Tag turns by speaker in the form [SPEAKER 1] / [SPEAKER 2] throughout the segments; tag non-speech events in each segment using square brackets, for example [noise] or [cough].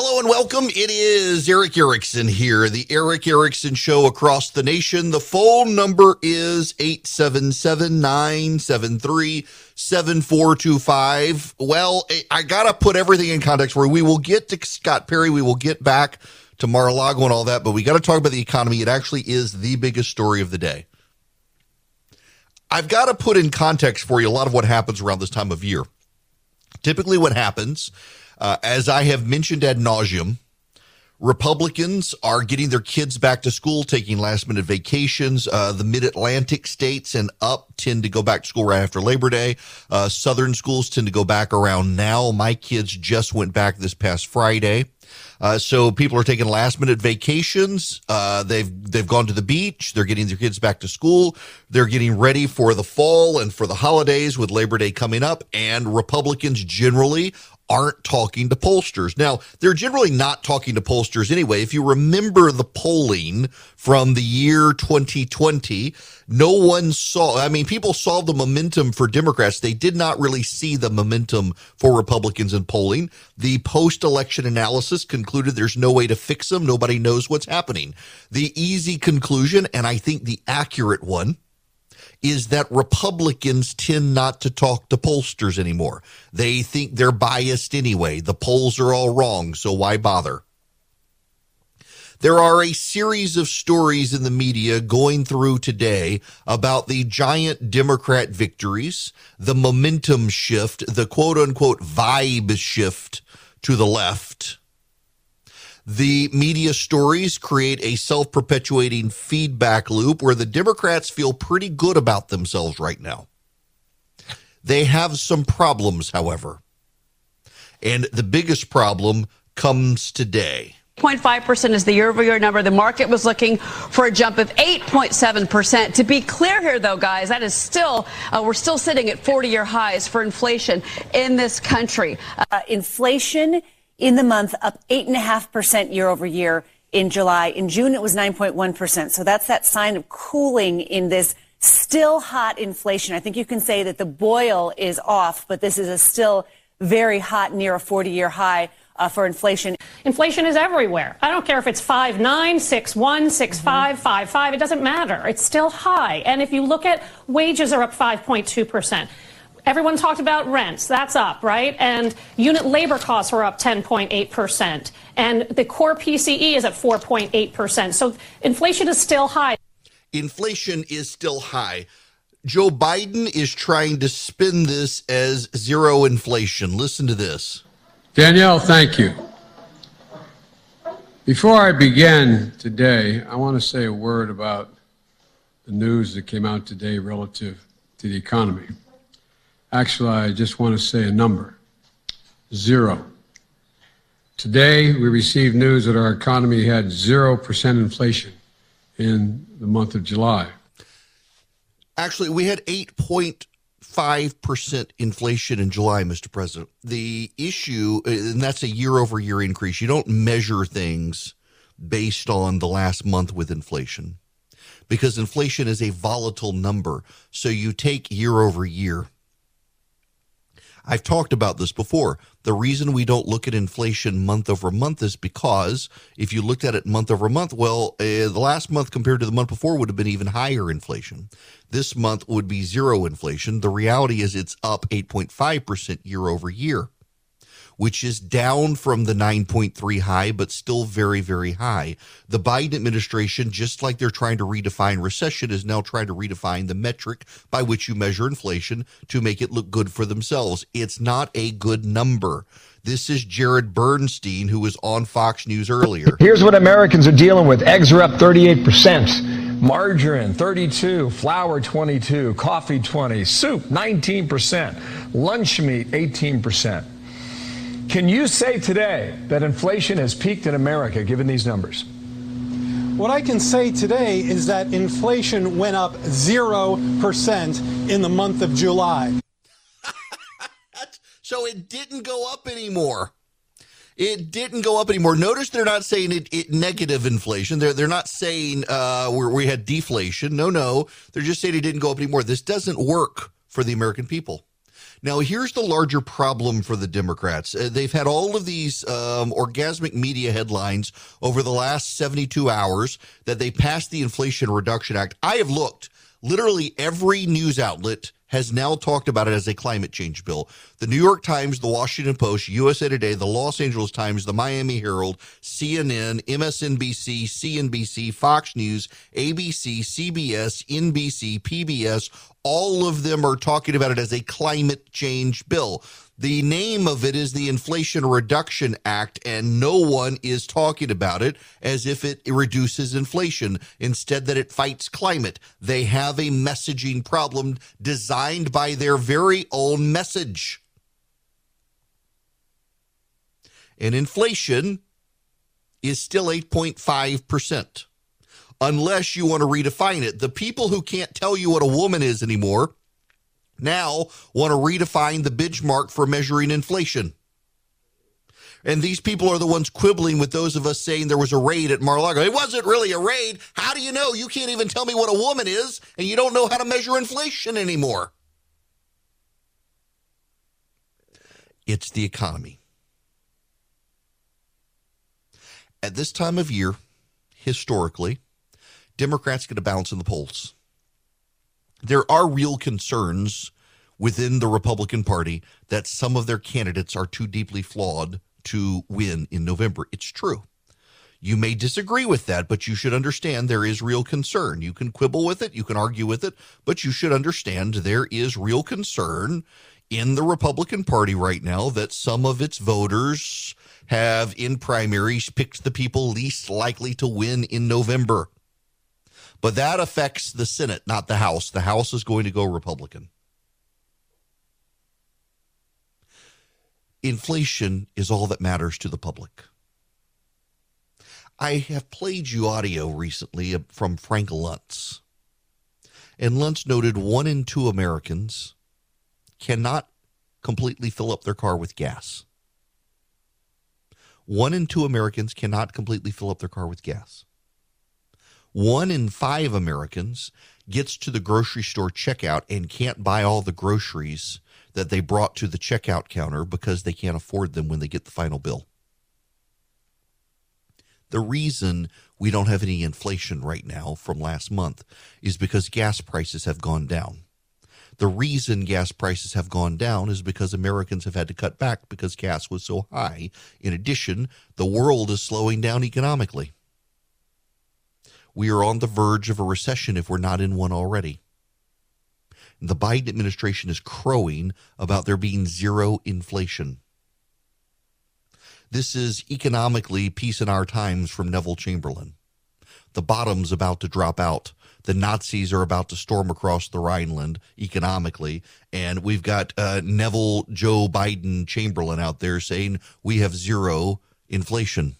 [SPEAKER 1] Hello and welcome. It is Erick Erickson here, the Erick Erickson Show across the nation. The phone number is 877 973 7425. Well, eh, I got to put everything in context where we will get to Scott Perry. We will get back to Mar-a-Lago and all that, but we got to talk about the economy. It actually is the biggest story of the day. I've got to put in context for you a lot of what happens around this time of year. Typically, what happens uh, as I have mentioned ad nauseum, Republicans are getting their kids back to school, taking last minute vacations. Uh, the mid Atlantic states and up tend to go back to school right after Labor Day. Uh, Southern schools tend to go back around now. My kids just went back this past Friday. Uh, so people are taking last minute vacations. Uh, they've they've gone to the beach. They're getting their kids back to school. They're getting ready for the fall and for the holidays with Labor Day coming up. And Republicans generally aren't talking to pollsters. Now, they're generally not talking to pollsters anyway. If you remember the polling from the year 2020, no one saw, I mean, people saw the momentum for Democrats. They did not really see the momentum for Republicans in polling. The post election analysis concluded there's no way to fix them. Nobody knows what's happening. The easy conclusion, and I think the accurate one, is that Republicans tend not to talk to pollsters anymore. They think they're biased anyway. The polls are all wrong, so why bother? There are a series of stories in the media going through today about the giant Democrat victories, the momentum shift, the quote unquote vibe shift to the left the media stories create a self perpetuating feedback loop where the Democrats feel pretty good about themselves right now. They have some problems, however. And the biggest problem comes today.
[SPEAKER 2] 0.5% is the year over year number. The market was looking for a jump of 8.7%. To be clear here, though, guys, that is still, uh, we're still sitting at 40 year highs for inflation in this country.
[SPEAKER 3] Uh, inflation in the month, up 8.5% year over year in July. In June, it was 9.1%. So that's that sign of cooling in this still hot inflation. I think you can say that the boil is off, but this is a still very hot, near a 40 year high. Uh, for inflation.
[SPEAKER 4] Inflation is everywhere. I don't care if it's 5, 9, 6, 1, 6, 5, mm-hmm. 5, 5. It doesn't matter. It's still high. And if you look at wages are up 5.2%. Everyone talked about rents. That's up, right? And unit labor costs were up 10.8%. And the core PCE is at 4.8%. So inflation is still high.
[SPEAKER 1] Inflation is still high. Joe Biden is trying to spin this as zero inflation. Listen to this.
[SPEAKER 5] Danielle, thank you. Before I begin today, I want to say a word about the news that came out today relative to the economy. Actually, I just want to say a number zero. Today, we received news that our economy had 0% inflation in the month of July.
[SPEAKER 1] Actually, we had 8.5% inflation in July, Mr. President. The issue, uh, and that's a year over year increase. You don't measure things based on the last month with inflation because inflation is a volatile number. So you take year over year. I've talked about this before. The reason we don't look at inflation month over month is because if you looked at it month over month, well, uh, the last month compared to the month before would have been even higher inflation. This month would be zero inflation. The reality is it's up 8.5% year over year which is down from the 9.3 high, but still very, very high. The Biden administration, just like they're trying to redefine recession, is now trying to redefine the metric by which you measure inflation to make it look good for themselves. It's not a good number. This is Jared Bernstein, who was on Fox News earlier.
[SPEAKER 6] Here's what Americans are dealing with eggs are up 38%. Margarine 32, flour 22, coffee 20, soup 19%, lunch meat 18%. Can you say today that inflation has peaked in America given these numbers?
[SPEAKER 7] What I can say today is that inflation went up 0% in the month of July. [laughs]
[SPEAKER 1] so it didn't go up anymore. It didn't go up anymore. Notice they're not saying it, it negative inflation. They're they're not saying uh, we had deflation. No, no. They're just saying it didn't go up anymore. This doesn't work for the American people. Now, here's the larger problem for the Democrats. Uh, they've had all of these um, orgasmic media headlines over the last 72 hours that they passed the Inflation Reduction Act. I have looked literally every news outlet has now talked about it as a climate change bill. The New York Times, the Washington Post, USA Today, the Los Angeles Times, the Miami Herald, CNN, MSNBC, CNBC, Fox News, ABC, CBS, NBC, PBS, all of them are talking about it as a climate change bill. The name of it is the Inflation Reduction Act, and no one is talking about it as if it reduces inflation. Instead, that it fights climate. They have a messaging problem designed by their very own message. And inflation is still 8.5%. Unless you want to redefine it. The people who can't tell you what a woman is anymore now want to redefine the benchmark for measuring inflation. And these people are the ones quibbling with those of us saying there was a raid at Mar-a-Lago. It wasn't really a raid. How do you know? You can't even tell me what a woman is, and you don't know how to measure inflation anymore. It's the economy. At this time of year, historically, Democrats get a bounce in the polls there are real concerns within the Republican Party that some of their candidates are too deeply flawed to win in November. It's true. You may disagree with that, but you should understand there is real concern. You can quibble with it, you can argue with it, but you should understand there is real concern in the Republican Party right now that some of its voters have in primaries picked the people least likely to win in November. But that affects the Senate, not the House. The House is going to go Republican. Inflation is all that matters to the public. I have played you audio recently from Frank Luntz. And Luntz noted one in two Americans cannot completely fill up their car with gas. One in two Americans cannot completely fill up their car with gas. One in five Americans gets to the grocery store checkout and can't buy all the groceries that they brought to the checkout counter because they can't afford them when they get the final bill. The reason we don't have any inflation right now from last month is because gas prices have gone down. The reason gas prices have gone down is because Americans have had to cut back because gas was so high. In addition, the world is slowing down economically we are on the verge of a recession if we're not in one already. The Biden administration is crowing about there being zero inflation. This is economically peace in our times from Neville Chamberlain. The bottom's about to drop out. The Nazis are about to storm across the Rhineland economically. And we've got uh, Neville Joe Biden Chamberlain out there saying we have zero inflation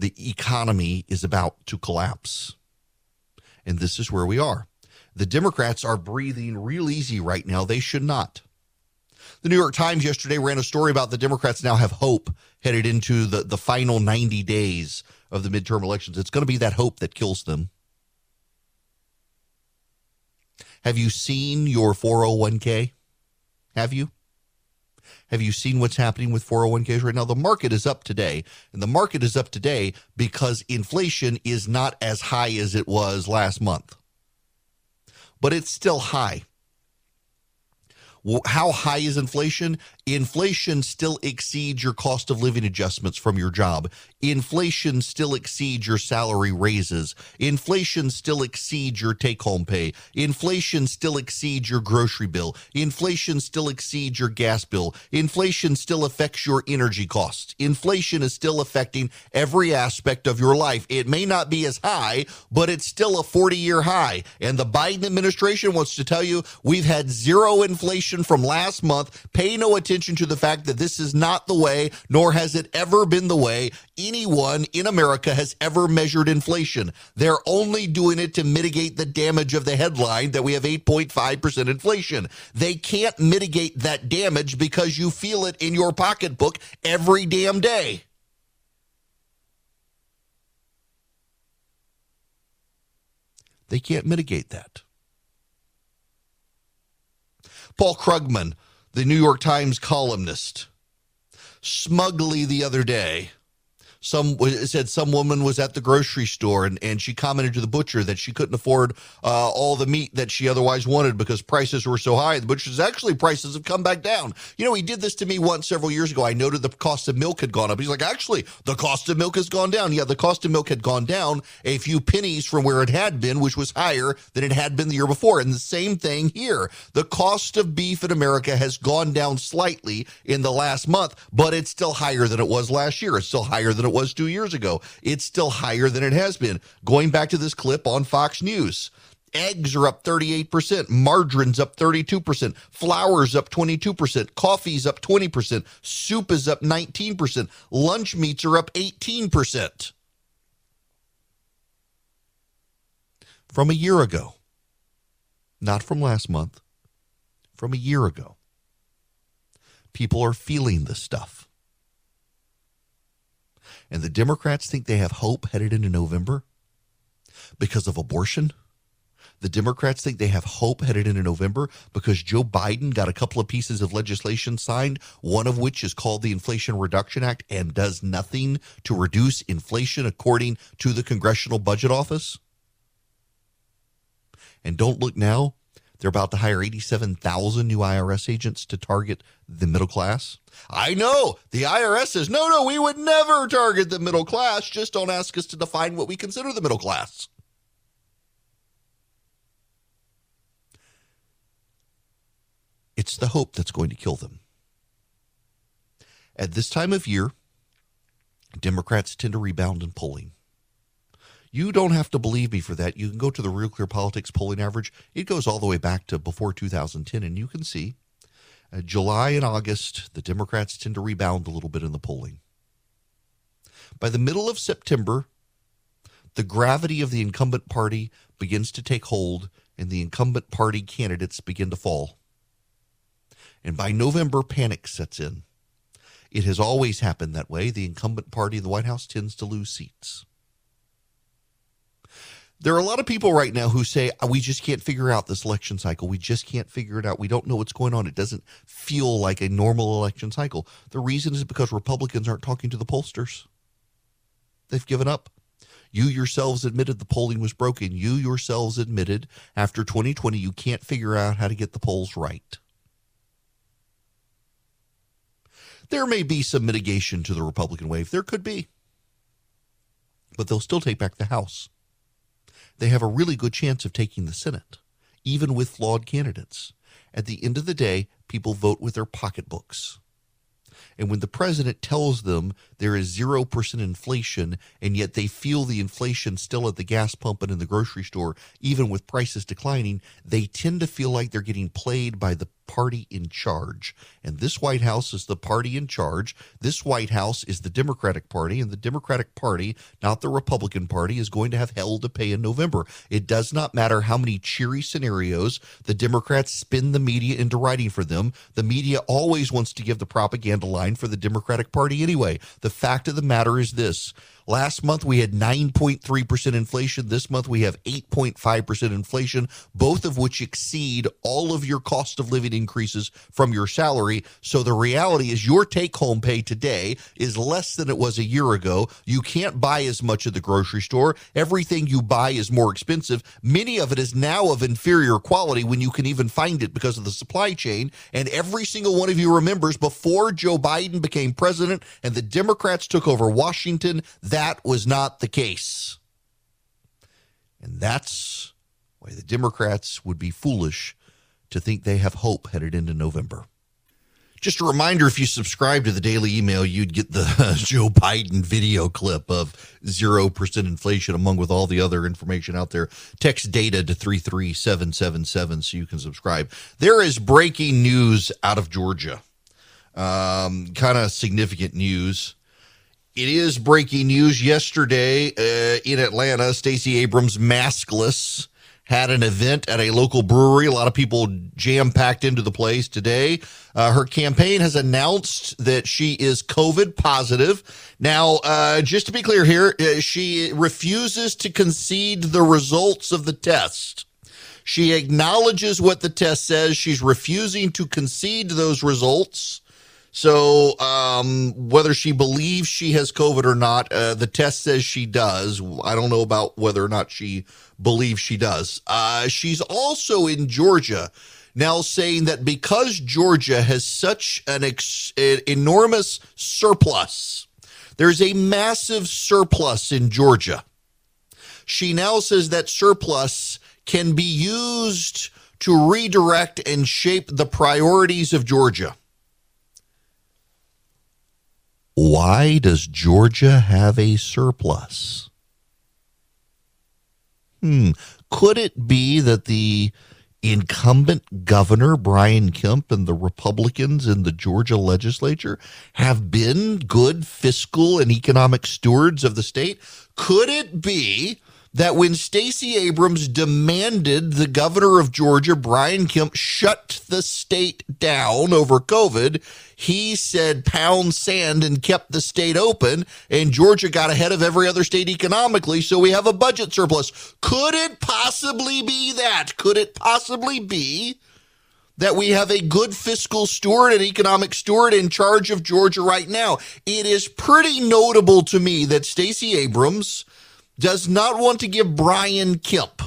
[SPEAKER 1] the economy is about to collapse. And this is where we are. The Democrats are breathing real easy right now. They should not. The New York Times yesterday ran a story about the Democrats now have hope headed into the, the final 90 days of the midterm elections. It's going to be that hope that kills them. Have you seen your 401k? Have you? Have you seen what's happening with 401ks right now? The market is up today. And the market is up today because inflation is not as high as it was last month. But it's still high. How high is inflation? Inflation still exceeds your cost of living adjustments from your job. Inflation still exceeds your salary raises. Inflation still exceeds your take home pay. Inflation still exceeds your grocery bill. Inflation still exceeds your gas bill. Inflation still affects your energy costs. Inflation is still affecting every aspect of your life. It may not be as high, but it's still a 40 year high. And the Biden administration wants to tell you we've had zero inflation from last month. Pay no attention to the fact that this is not the way, nor has it ever been the way anyone in America has ever measured inflation. They're only doing it to mitigate the damage of the headline that we have 8.5% inflation. They can't mitigate that damage because you feel it in your pocketbook every damn day. They can't mitigate that. Paul Krugman, the New York Times columnist, smugly the other day some said some woman was at the grocery store and, and she commented to the butcher that she couldn't afford uh, all the meat that she otherwise wanted because prices were so high. The butcher says, actually, prices have come back down. You know, he did this to me once several years ago. I noted the cost of milk had gone up. He's like, actually, the cost of milk has gone down. Yeah, the cost of milk had gone down a few pennies from where it had been, which was higher than it had been the year before. And the same thing here. The cost of beef in America has gone down slightly in the last month, but it's still higher than it was last year. It's still higher than it was two years ago. It's still higher than it has been. Going back to this clip on Fox News. Eggs are up 38%, margarine's up 32%, flour's up 22%, coffee's up 20%, soup is up 19%, lunch meats are up 18%. From a year ago, not from last month, from a year ago. People are feeling this stuff and the Democrats think they have hope headed into November because of abortion. The Democrats think they have hope headed into November because Joe Biden got a couple of pieces of legislation signed, one of which is called the Inflation Reduction Act and does nothing to reduce inflation according to the Congressional Budget Office. And don't look now, they're about to hire 87,000 new IRS agents to target the middle class. I know the IRS says, no, no, we would never target the middle class. Just don't ask us to define what we consider the middle class. It's the hope that's going to kill them. At this time of year, Democrats tend to rebound in polling. You don't have to believe me for that. You can go to the Real Clear Politics polling average. It goes all the way back to before 2010, and you can see uh, July and August, the Democrats tend to rebound a little bit in the polling. By the middle of September, the gravity of the incumbent party begins to take hold, and the incumbent party candidates begin to fall. And by November, panic sets in. It has always happened that way. The incumbent party in the White House tends to lose seats. There are a lot of people right now who say, uh, we just can't figure out this election cycle. We just can't figure it out. We don't know what's going on. It doesn't feel like a normal election cycle. The reason is because Republicans aren't talking to the pollsters. They've given up. You yourselves admitted the polling was broken. You yourselves admitted after 2020 you can't figure out how to get the polls right. There may be some mitigation to the Republican wave. There could be. But they'll still take back the House they have a really good chance of taking the Senate, even with flawed candidates. At the end of the day, people vote with their pocketbooks. And when the president tells them there is 0% inflation, and yet they feel the inflation still at the gas pump and in the grocery store, even with prices declining, they tend to feel like they're getting played by the party in charge. And this White House is the party in charge. This White House is the Democratic Party, and the Democratic Party, not the Republican Party, is going to have hell to pay in November. It does not matter how many cheery scenarios the Democrats spin the media into writing for them. The media always wants to give the propaganda line for the Democratic Party anyway. The fact of the matter is this Last month we had 9.3% inflation. This month we have 8.5% inflation, both of which exceed all of your cost of living increases from your salary. So the reality is your take home pay today is less than it was a year ago. You can't buy as much at the grocery store. Everything you buy is more expensive. Many of it is now of inferior quality when you can even find it because of the supply chain. And every single one of you remembers before Joe Biden became president and the Democrats took over Washington, that that was not the case. And that's why the Democrats would be foolish to think they have hope headed into November. Just a reminder if you subscribe to the daily email, you'd get the [laughs] Joe Biden video clip of 0% inflation, among with all the other information out there. Text data to 33777 so you can subscribe. There is breaking news out of Georgia. Um, kind of significant news. It is breaking news yesterday uh, in Atlanta. Stacey Abrams, maskless, had an event at a local brewery. A lot of people jam packed into the place today. Uh, her campaign has announced that she is COVID positive. Now, uh, just to be clear here, uh, she refuses to concede the results of the test. She acknowledges what the test says. She's refusing to concede those results. So, um, whether she believes she has COVID or not, uh, the test says she does. I don't know about whether or not she believes she does. Uh, she's also in Georgia now saying that because Georgia has such an ex- enormous surplus, there's a massive surplus in Georgia. She now says that surplus can be used to redirect and shape the priorities of Georgia. Why does Georgia have a surplus? Hmm. Could it be that the incumbent governor Brian Kemp and the Republicans in the Georgia legislature have been good fiscal and economic stewards of the state? Could it be that when Stacey Abrams demanded the governor of Georgia, Brian Kemp, shut the state down over COVID, he said pound sand and kept the state open, and Georgia got ahead of every other state economically, so we have a budget surplus. Could it possibly be that? Could it possibly be that we have a good fiscal steward and economic steward in charge of Georgia right now? It is pretty notable to me that Stacey Abrams does not want to give Brian Kemp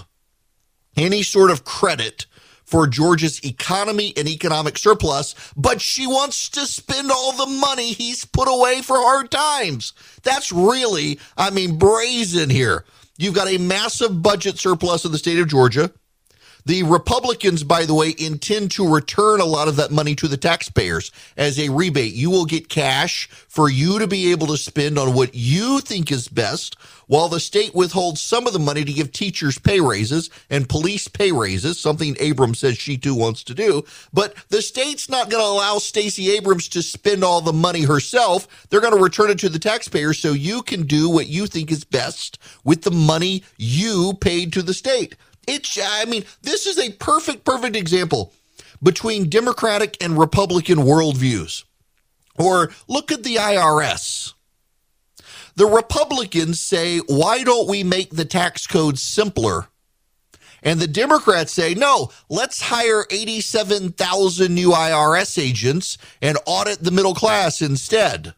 [SPEAKER 1] any sort of credit for Georgia's economy and economic surplus, but she wants to spend all the money he's put away for hard times. That's really, I mean, brazen here. You've got a massive budget surplus in the state of Georgia. The Republicans, by the way, intend to return a lot of that money to the taxpayers as a rebate. You will get cash for you to be able to spend on what you think is best, while the state withholds some of the money to give teachers pay raises and police pay raises, something Abrams says she too wants to do. But the state's not going to allow Stacey Abrams to spend all the money herself. They're going to return it to the taxpayers so you can do what you think is best with the money you paid to the state. It's, I mean, this is a perfect, perfect example between Democratic and Republican worldviews. Or look at the IRS. The Republicans say, why don't we make the tax code simpler? And the Democrats say, no, let's hire 87,000 new IRS agents and audit the middle class instead.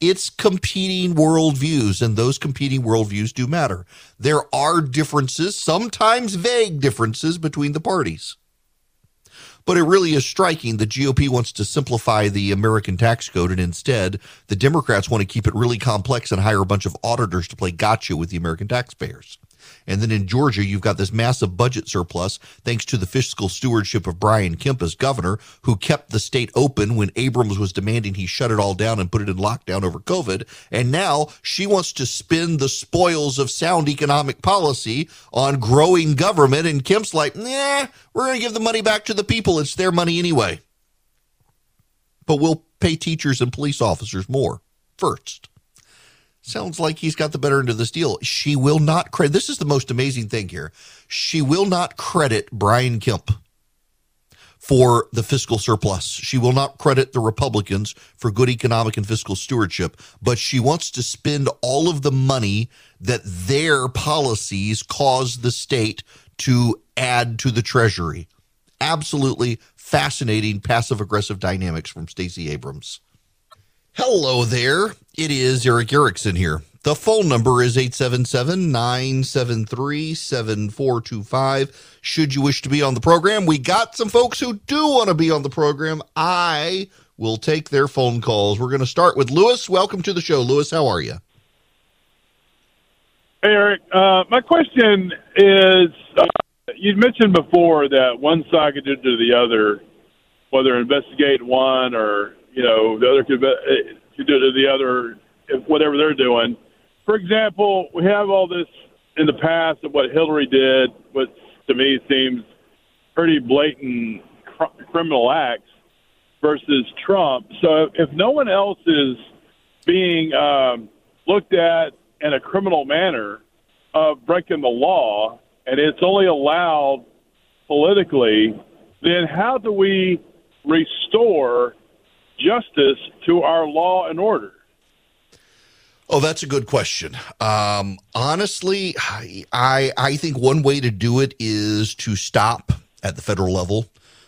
[SPEAKER 1] It's competing worldviews, and those competing worldviews do matter. There are differences, sometimes vague differences, between the parties. But it really is striking. The GOP wants to simplify the American tax code, and instead, the Democrats want to keep it really complex and hire a bunch of auditors to play gotcha with the American taxpayers. And then in Georgia, you've got this massive budget surplus thanks to the fiscal stewardship of Brian Kemp as governor, who kept the state open when Abrams was demanding he shut it all down and put it in lockdown over COVID. And now she wants to spend the spoils of sound economic policy on growing government. And Kemp's like, nah, we're going to give the money back to the people. It's their money anyway. But we'll pay teachers and police officers more first sounds like he's got the better end of this deal. She will not credit. This is the most amazing thing here. She will not credit Brian Kemp for the fiscal surplus. She will not credit the Republicans for good economic and fiscal stewardship, but she wants to spend all of the money that their policies cause the state to add to the treasury. Absolutely fascinating passive aggressive dynamics from Stacey Abrams. Hello there. It is Erick Erickson here. The phone number is 877 973 7425. Should you wish to be on the program, we got some folks who do want to be on the program. I will take their phone calls. We're going to start with Lewis. Welcome to the show. Lewis, how are you?
[SPEAKER 8] Hey, Erick. Uh, my question is uh, you mentioned before that one side could do to the other, whether investigate one or you know, the other could, uh, could do to the other, whatever they're doing. For example, we have all this in the past of what Hillary did, what to me seems pretty blatant cr- criminal acts versus Trump. So if no one else is being um, looked at in a criminal manner of breaking the law, and it's only allowed politically, then how do we restore justice to our law and order.
[SPEAKER 1] Oh, that's a good question. Um, honestly, I I think one way to do it is to stop at the federal level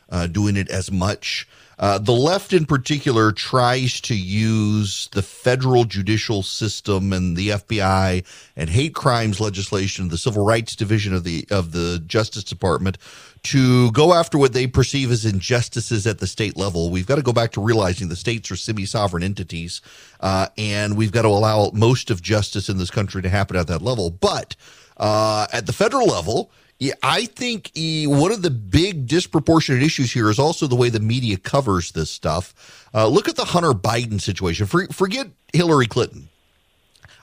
[SPEAKER 1] uh, doing it as much. Uh, the left, in particular, tries to use the federal judicial system and the FBI and hate crimes legislation, the Civil Rights Division of the of the Justice Department, to go after what they perceive as injustices at the state level. We've got to go back to realizing the states are semi-sovereign entities, uh, and we've got to allow most of justice in this country to happen at that level. But uh, at the federal level, yeah, I think he, one of the big disproportionate issues here is also the way the media covers this stuff. Uh, look at the Hunter Biden situation. For, forget Hillary Clinton.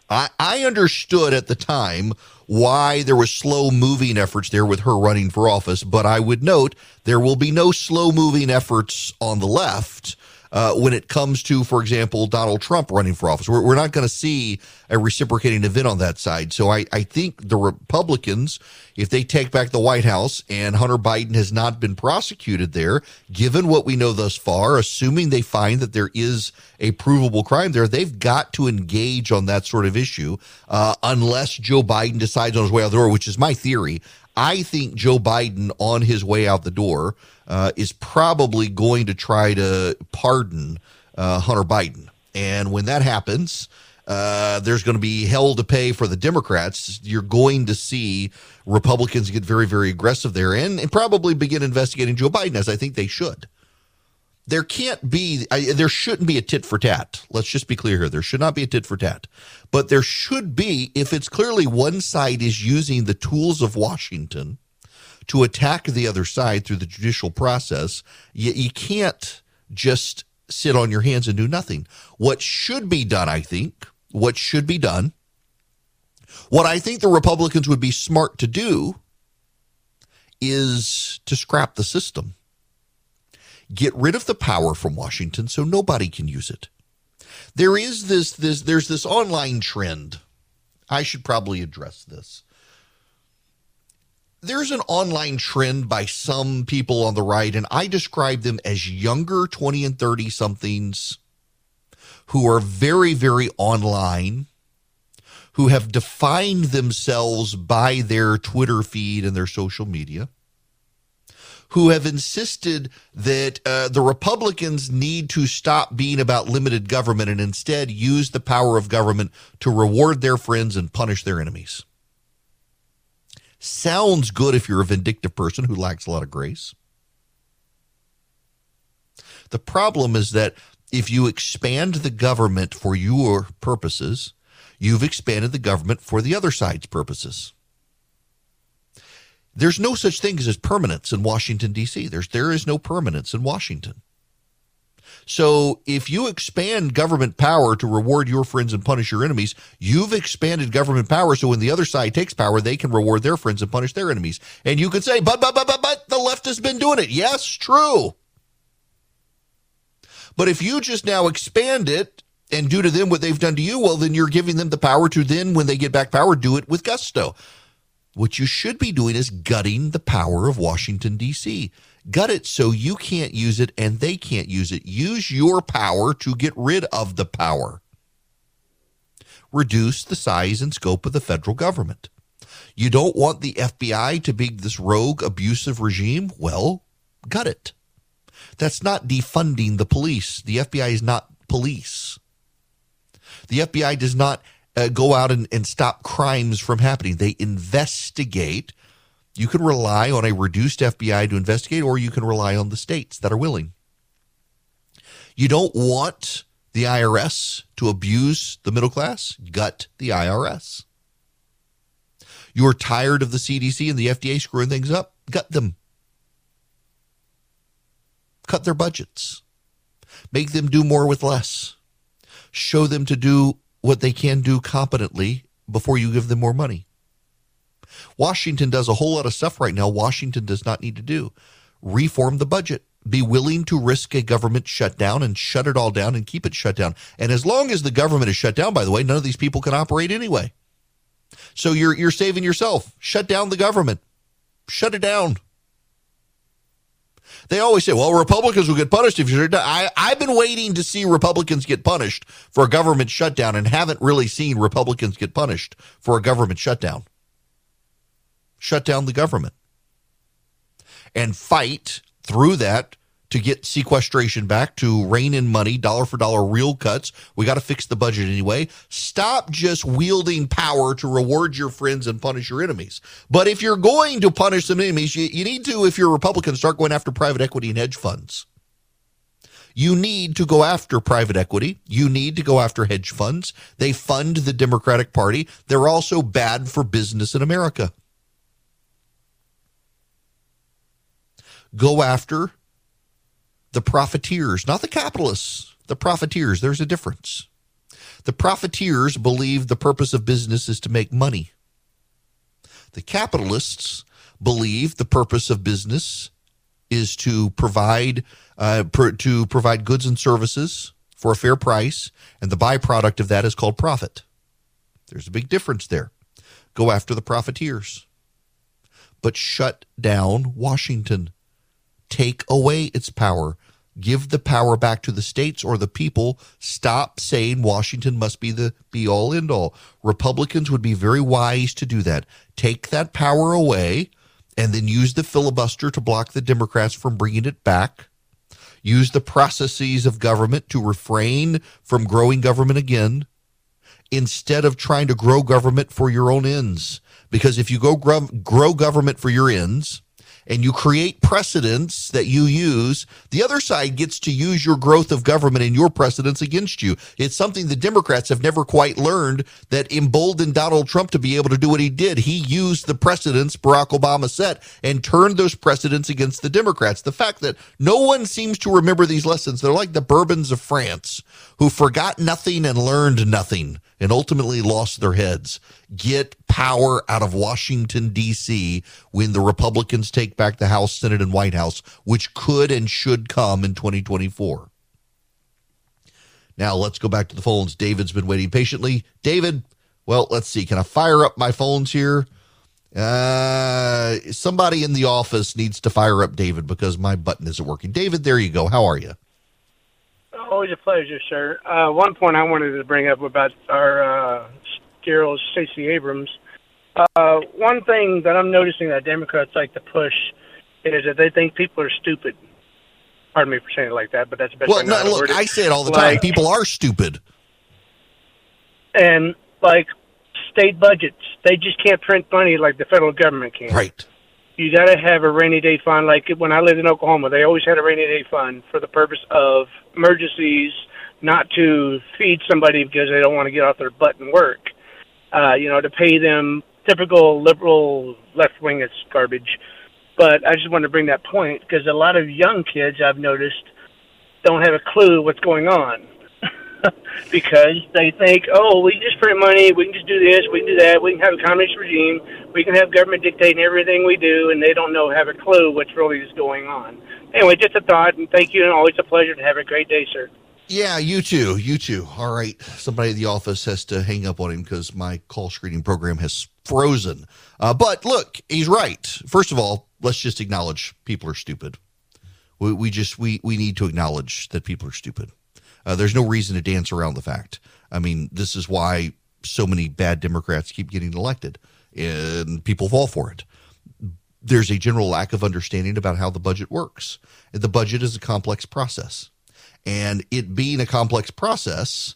[SPEAKER 1] I, I understood at the time why there was slow moving efforts there with her running for office, but I would note there will be no slow moving efforts on the left uh, when it comes to, for example, Donald Trump running for office. We're, we're not going to see a reciprocating event on that side. So I, I think the Republicans, if they take back the White House and Hunter Biden has not been prosecuted there, given what we know thus far, assuming they find that there is a provable crime there, they've got to engage on that sort of issue, uh, unless Joe Biden decides on his way out the door, which is my theory. I think Joe Biden on his way out the door uh, is probably going to try to pardon uh, Hunter Biden. And when that happens, uh, there's going to be hell to pay for the Democrats. You're going to see Republicans get very, very aggressive there and, and probably begin investigating Joe Biden, as I think they should. There can't be, I, there shouldn't be a tit for tat. Let's just be clear here. There should not be a tit for tat. But there should be, if it's clearly one side is using the tools of Washington to attack the other side through the judicial process, you, you can't just sit on your hands and do nothing. What should be done, I think, what should be done, what I think the Republicans would be smart to do is to scrap the system. Get rid of the power from Washington so nobody can use it. There is this this there's this online trend. I should probably address this there's an online trend by some people on the right, and I describe them as younger 20 and 30 somethings who are very, very online, who have defined themselves by their Twitter feed and their social media, who have insisted that uh, the Republicans need to stop being about limited government and instead use the power of government to reward their friends and punish their enemies. Sounds good if you're a vindictive person who lacks a lot of grace. The problem is that if you expand the government for your purposes, you've expanded the government for the other side's purposes. There's no such thing as permanence in Washington, D.C. There's, there is no permanence in Washington. So if you expand government power to reward your friends and punish your enemies, you've expanded government power. So when the other side takes power, they can reward their friends and punish their enemies. And you could say, but, but, but, but, but the left has been doing it. Yes, true. But if you just now expand it and do to them what they've done to you, well, then you're giving them the power to then, when they get back power, do it with gusto. What you should be doing is gutting the power of Washington, D.C. Gut it so you can't use it and they can't use it. Use your power to get rid of the power. Reduce the size and scope of the federal government. You don't want the FBI to be this rogue, abusive regime? Well, gut it. That's not defunding the police. The FBI is not police. The FBI does not uh, go out and, and stop crimes from happening. They investigate you can rely on a reduced FBI to investigate, or you can rely on the states that are willing. You don't want the IRS to abuse the middle class? Gut the IRS. You're tired of the CDC and the FDA screwing things up? Gut them. Cut their budgets. Make them do more with less. Show them to do what they can do competently before you give them more money. Washington does a whole lot of stuff right now Washington does not need to do. Reform the budget. Be willing to risk a government shutdown and shut it all down and keep it shut down. And as long as the government is shut down, by the way, none of these people can operate anyway. So you're you're saving yourself. Shut down the government. Shut it down. They always say, well, Republicans will get punished if you're. I, I've been waiting to see Republicans get punished for a government shutdown and haven't really seen Republicans get punished for a government shutdown. Shut down the government and fight through that to get sequestration back, to rein in money, dollar for dollar, real cuts. We got to fix the budget anyway. Stop just wielding power to reward your friends and punish your enemies. But if you're going to punish some enemies, you, you need to, if you're a Republican, start going after private equity and hedge funds. You need to go after private equity. You need to go after hedge funds. They fund the Democratic Party. They're also bad for business in America. Go after the profiteers, not the capitalists, the profiteers. There's a difference. The profiteers believe the purpose of business is to make money. The capitalists believe the purpose of business is to provide uh, pr- to provide goods and services for a fair price, and the byproduct of that is called profit. There's a big difference there. Go after the profiteers, but shut down Washington take away its power. Give the power back to the states or the people. Stop saying Washington must be the be all end all. Republicans would be very wise to do that. Take that power away and then use the filibuster to block the Democrats from bringing it back. Use the processes of government to refrain from growing government again instead of trying to grow government for your own ends. Because if you go grow, grow government for your ends, and you create precedents that you use, the other side gets to use your growth of government and your precedents against you. It's something the Democrats have never quite learned that emboldened Donald Trump to be able to do what he did. He used the precedents Barack Obama set and turned those precedents against the Democrats. The fact that no one seems to remember these lessons, they're like the Bourbons of France who forgot nothing and learned nothing and ultimately lost their heads. Get power out of Washington, D.C. when the Republicans take back the House, Senate, and White House, which could and should come in 2024. Now let's go back to the phones. David's been waiting patiently. David, well, let's see. Can I fire up my phones here? Uh, somebody in the office needs to fire up David because my button isn't working. David, there you go. How are you?
[SPEAKER 9] Always a pleasure, sir. Uh, one point I wanted to bring up about our uh, girl, Stacey Abrams. Uh, one thing that I'm noticing that Democrats like to push is that they think people are stupid. Pardon me for saying it like that, but that's the best
[SPEAKER 1] Well, no, look. I say it all the
[SPEAKER 9] Like-
[SPEAKER 1] time. People are stupid.
[SPEAKER 9] and like state budgets, they just can't print money like the federal government can.
[SPEAKER 1] Right.
[SPEAKER 9] You got to have a rainy day fund. Like when I lived in Oklahoma, they always had a rainy day fund for the purpose of emergencies, not to feed somebody because they don't want to get off their butt and work. Uh, you know, to pay them typical liberal left wing it's garbage. But I just wanted to bring that point because a lot of young kids I've noticed don't have a clue what's going on [laughs] because they think, oh, we can just print money, we can just do this, we can do that, we can have a communist regime, we can have government dictating everything we do, and they don't know, have a clue what's really is going on. Anyway, just a thought, and thank you, and always a pleasure to have a great day, sir.
[SPEAKER 1] Yeah, you too. You too. All right. Somebody at the office has to hang up on him because my call screening program has frozen. Uh, but look, he's right. First of all, let's just acknowledge people are stupid. We, we just we we need to acknowledge that people are stupid. Uh, there's no reason to dance around the fact. I mean, this is why so many bad Democrats keep getting elected, and people fall for it. There's a general lack of understanding about how the budget works. The budget is a complex process and it being a complex process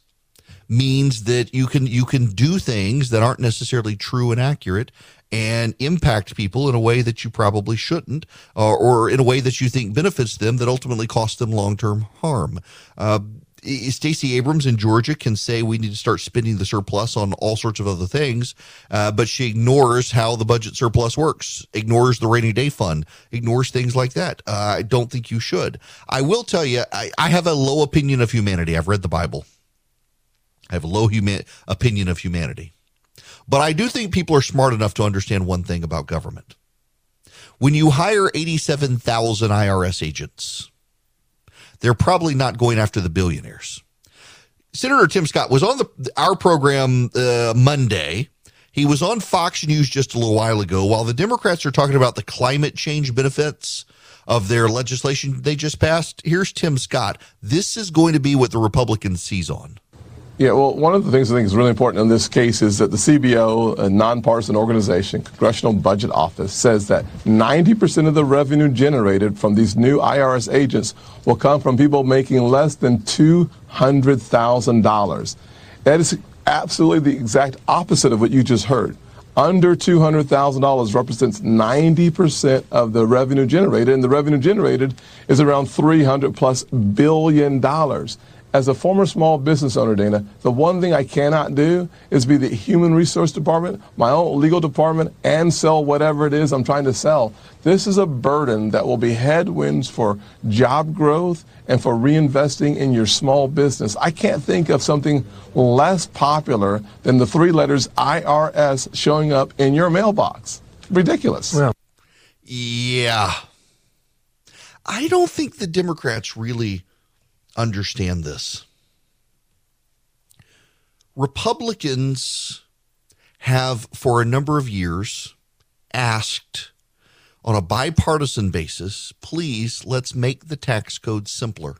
[SPEAKER 1] means that you can you can do things that aren't necessarily true and accurate and impact people in a way that you probably shouldn't or, or in a way that you think benefits them that ultimately costs them long-term harm uh, Stacey Abrams in Georgia can say we need to start spending the surplus on all sorts of other things, uh, but she ignores how the budget surplus works, ignores the rainy day fund, ignores things like that. Uh, I don't think you should. I will tell you, I, I have a low opinion of humanity. I've read the Bible. I have a low opinion of humanity. But I do think people are smart enough to understand one thing about government. When you hire 87,000 IRS agents, they're probably not going after the billionaires. Senator Tim Scott was on the our program uh, Monday. He was on Fox News just a little while ago while the Democrats are talking about the climate change benefits of their legislation they just passed. Here's Tim Scott. This is going to be what the Republicans seize on.
[SPEAKER 10] Yeah, well, one of the things I think is really important in this case is that the CBO, a nonpartisan organization, Congressional Budget Office, says that 90% of the revenue generated from these new IRS agents will come from people making less than $200,000. That is absolutely the exact opposite of what you just heard. Under $200,000 represents 90% of the revenue generated, and the revenue generated is around 300 plus billion dollars as a former small business owner, Dana, the one thing I cannot do is be the human resource department, my own legal department, and sell whatever it is I'm trying to sell. This is a burden that will be headwinds for job growth and for reinvesting in your small business. I can't think of something less popular than the three letters IRS showing up in your mailbox. Ridiculous.
[SPEAKER 1] Well, yeah. I don't think the Democrats really understand this. Republicans have, for a number of years, asked on a bipartisan basis please, let's make the tax code simpler.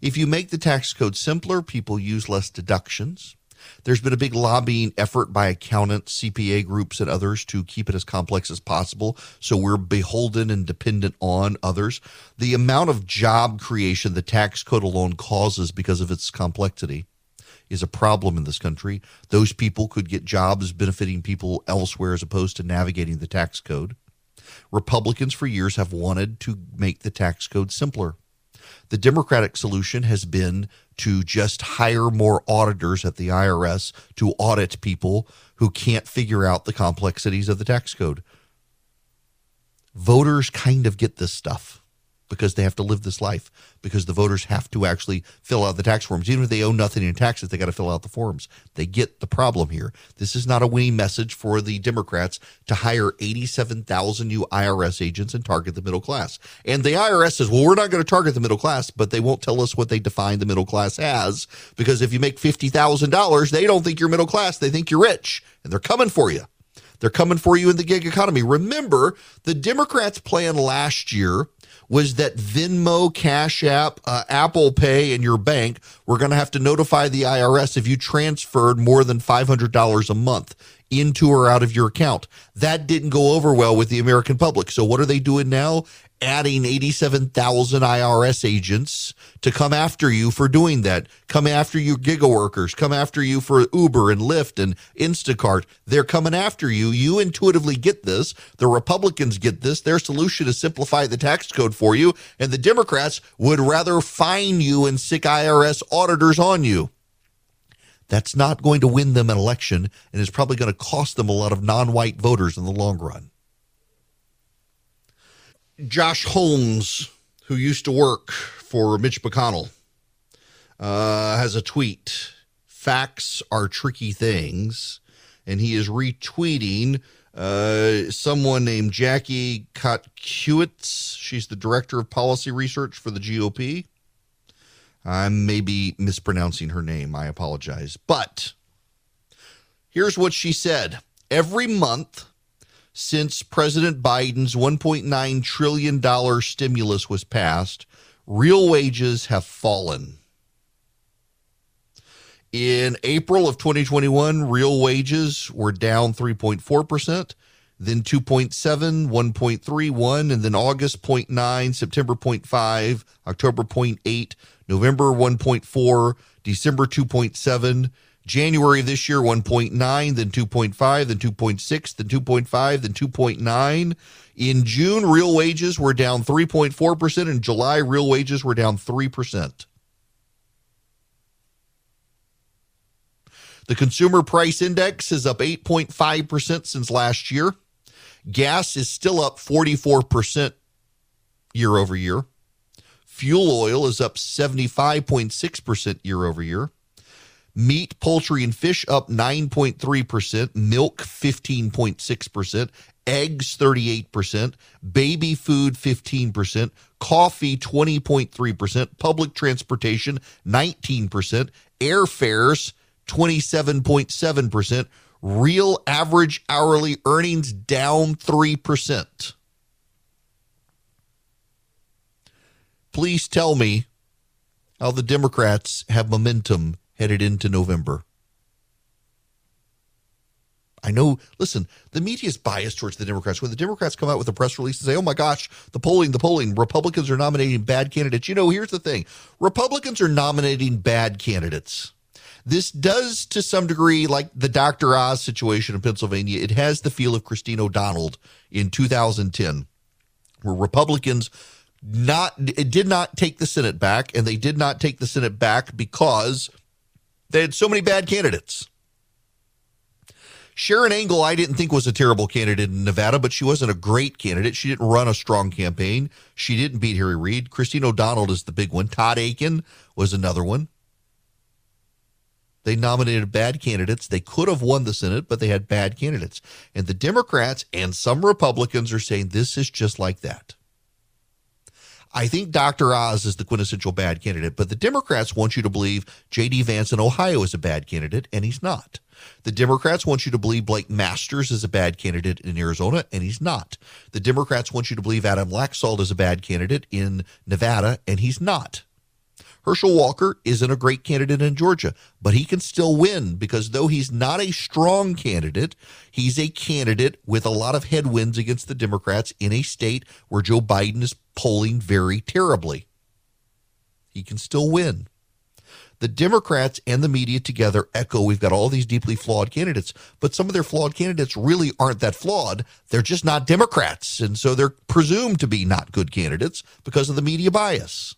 [SPEAKER 1] If you make the tax code simpler, people use less deductions. There's been a big lobbying effort by accountants, CPA groups, and others to keep it as complex as possible. So we're beholden and dependent on others. The amount of job creation the tax code alone causes because of its complexity is a problem in this country. Those people could get jobs benefiting people elsewhere as opposed to navigating the tax code. Republicans for years have wanted to make the tax code simpler. The Democratic solution has been to just hire more auditors at the IRS to audit people who can't figure out the complexities of the tax code. Voters kind of get this stuff because they have to live this life because the voters have to actually fill out the tax forms. Even if they owe nothing in taxes they got to fill out the forms. They get the problem here. This is not a winning message for the democrats to hire 87,000 new IRS agents and target the middle class. And the IRS says well we're not going to target the middle class but they won't tell us what they define the middle class as because if you make $50,000 they don't think you're middle class they think you're rich and they're coming for you. They're coming for you in the gig economy. Remember, the Democrats' plan last year was that Venmo, Cash App, uh, Apple Pay, and your bank were going to have to notify the IRS if you transferred more than $500 a month into or out of your account. That didn't go over well with the American public. So what are they doing now? Adding 87,000 IRS agents to come after you for doing that. Come after you giga workers, come after you for Uber and Lyft and Instacart. They're coming after you. You intuitively get this. The Republicans get this. Their solution is simplify the tax code for you. And the Democrats would rather fine you and sic IRS auditors on you. That's not going to win them an election and is probably going to cost them a lot of non white voters in the long run. Josh Holmes, who used to work for Mitch McConnell, uh, has a tweet. Facts are tricky things. And he is retweeting uh, someone named Jackie Kotkewitz. She's the director of policy research for the GOP. I may be mispronouncing her name. I apologize. But here's what she said Every month, since President Biden's $1.9 trillion stimulus was passed, real wages have fallen. In April of 2021, real wages were down 3.4%, then 2.7, 1.31, and then August 0.9, September 0.5, October 0.8, November 1.4, December 2.7, January of this year, 1.9, then 2.5, then 2.6, then 2.5, then 2.9. In June, real wages were down 3.4%. In July, real wages were down 3%. The consumer price index is up 8.5% since last year. Gas is still up 44% year over year. Fuel oil is up 75.6% year over year. Meat, poultry, and fish up 9.3%, milk 15.6%, eggs 38%, baby food 15%, coffee 20.3%, public transportation 19%, airfares 27.7%. Real average hourly earnings down 3%. Please tell me how the Democrats have momentum headed into November. I know, listen, the media is biased towards the Democrats. When the Democrats come out with a press release and say, oh my gosh, the polling, the polling, Republicans are nominating bad candidates. You know, here's the thing Republicans are nominating bad candidates. This does, to some degree, like the Dr. Oz situation in Pennsylvania, it has the feel of Christine O'Donnell in 2010, where Republicans not it did not take the Senate back, and they did not take the Senate back because they had so many bad candidates. Sharron Angle, I didn't think was a terrible candidate in Nevada, but she wasn't a great candidate. She didn't run a strong campaign. She didn't beat Harry Reid. Christine O'Donnell is the big one. Todd Akin was another one. They nominated bad candidates. They could have won the Senate, but they had bad candidates. And the Democrats and some Republicans are saying this is just like that. I think Dr. Oz is the quintessential bad candidate, but the Democrats want you to believe J.D. Vance in Ohio is a bad candidate, and he's not. The Democrats want you to believe Blake Masters is a bad candidate in Arizona, and he's not. The Democrats want you to believe Adam Laxalt is a bad candidate in Nevada, and he's not. Herschel Walker isn't a great candidate in Georgia, but he can still win because though he's not a strong candidate, he's a candidate with a lot of headwinds against the Democrats in a state where Joe Biden is polling very terribly. He can still win. The Democrats and the media together echo we've got all these deeply flawed candidates, but some of their flawed candidates really aren't that flawed. They're just not Democrats. And so they're presumed to be not good candidates because of the media bias.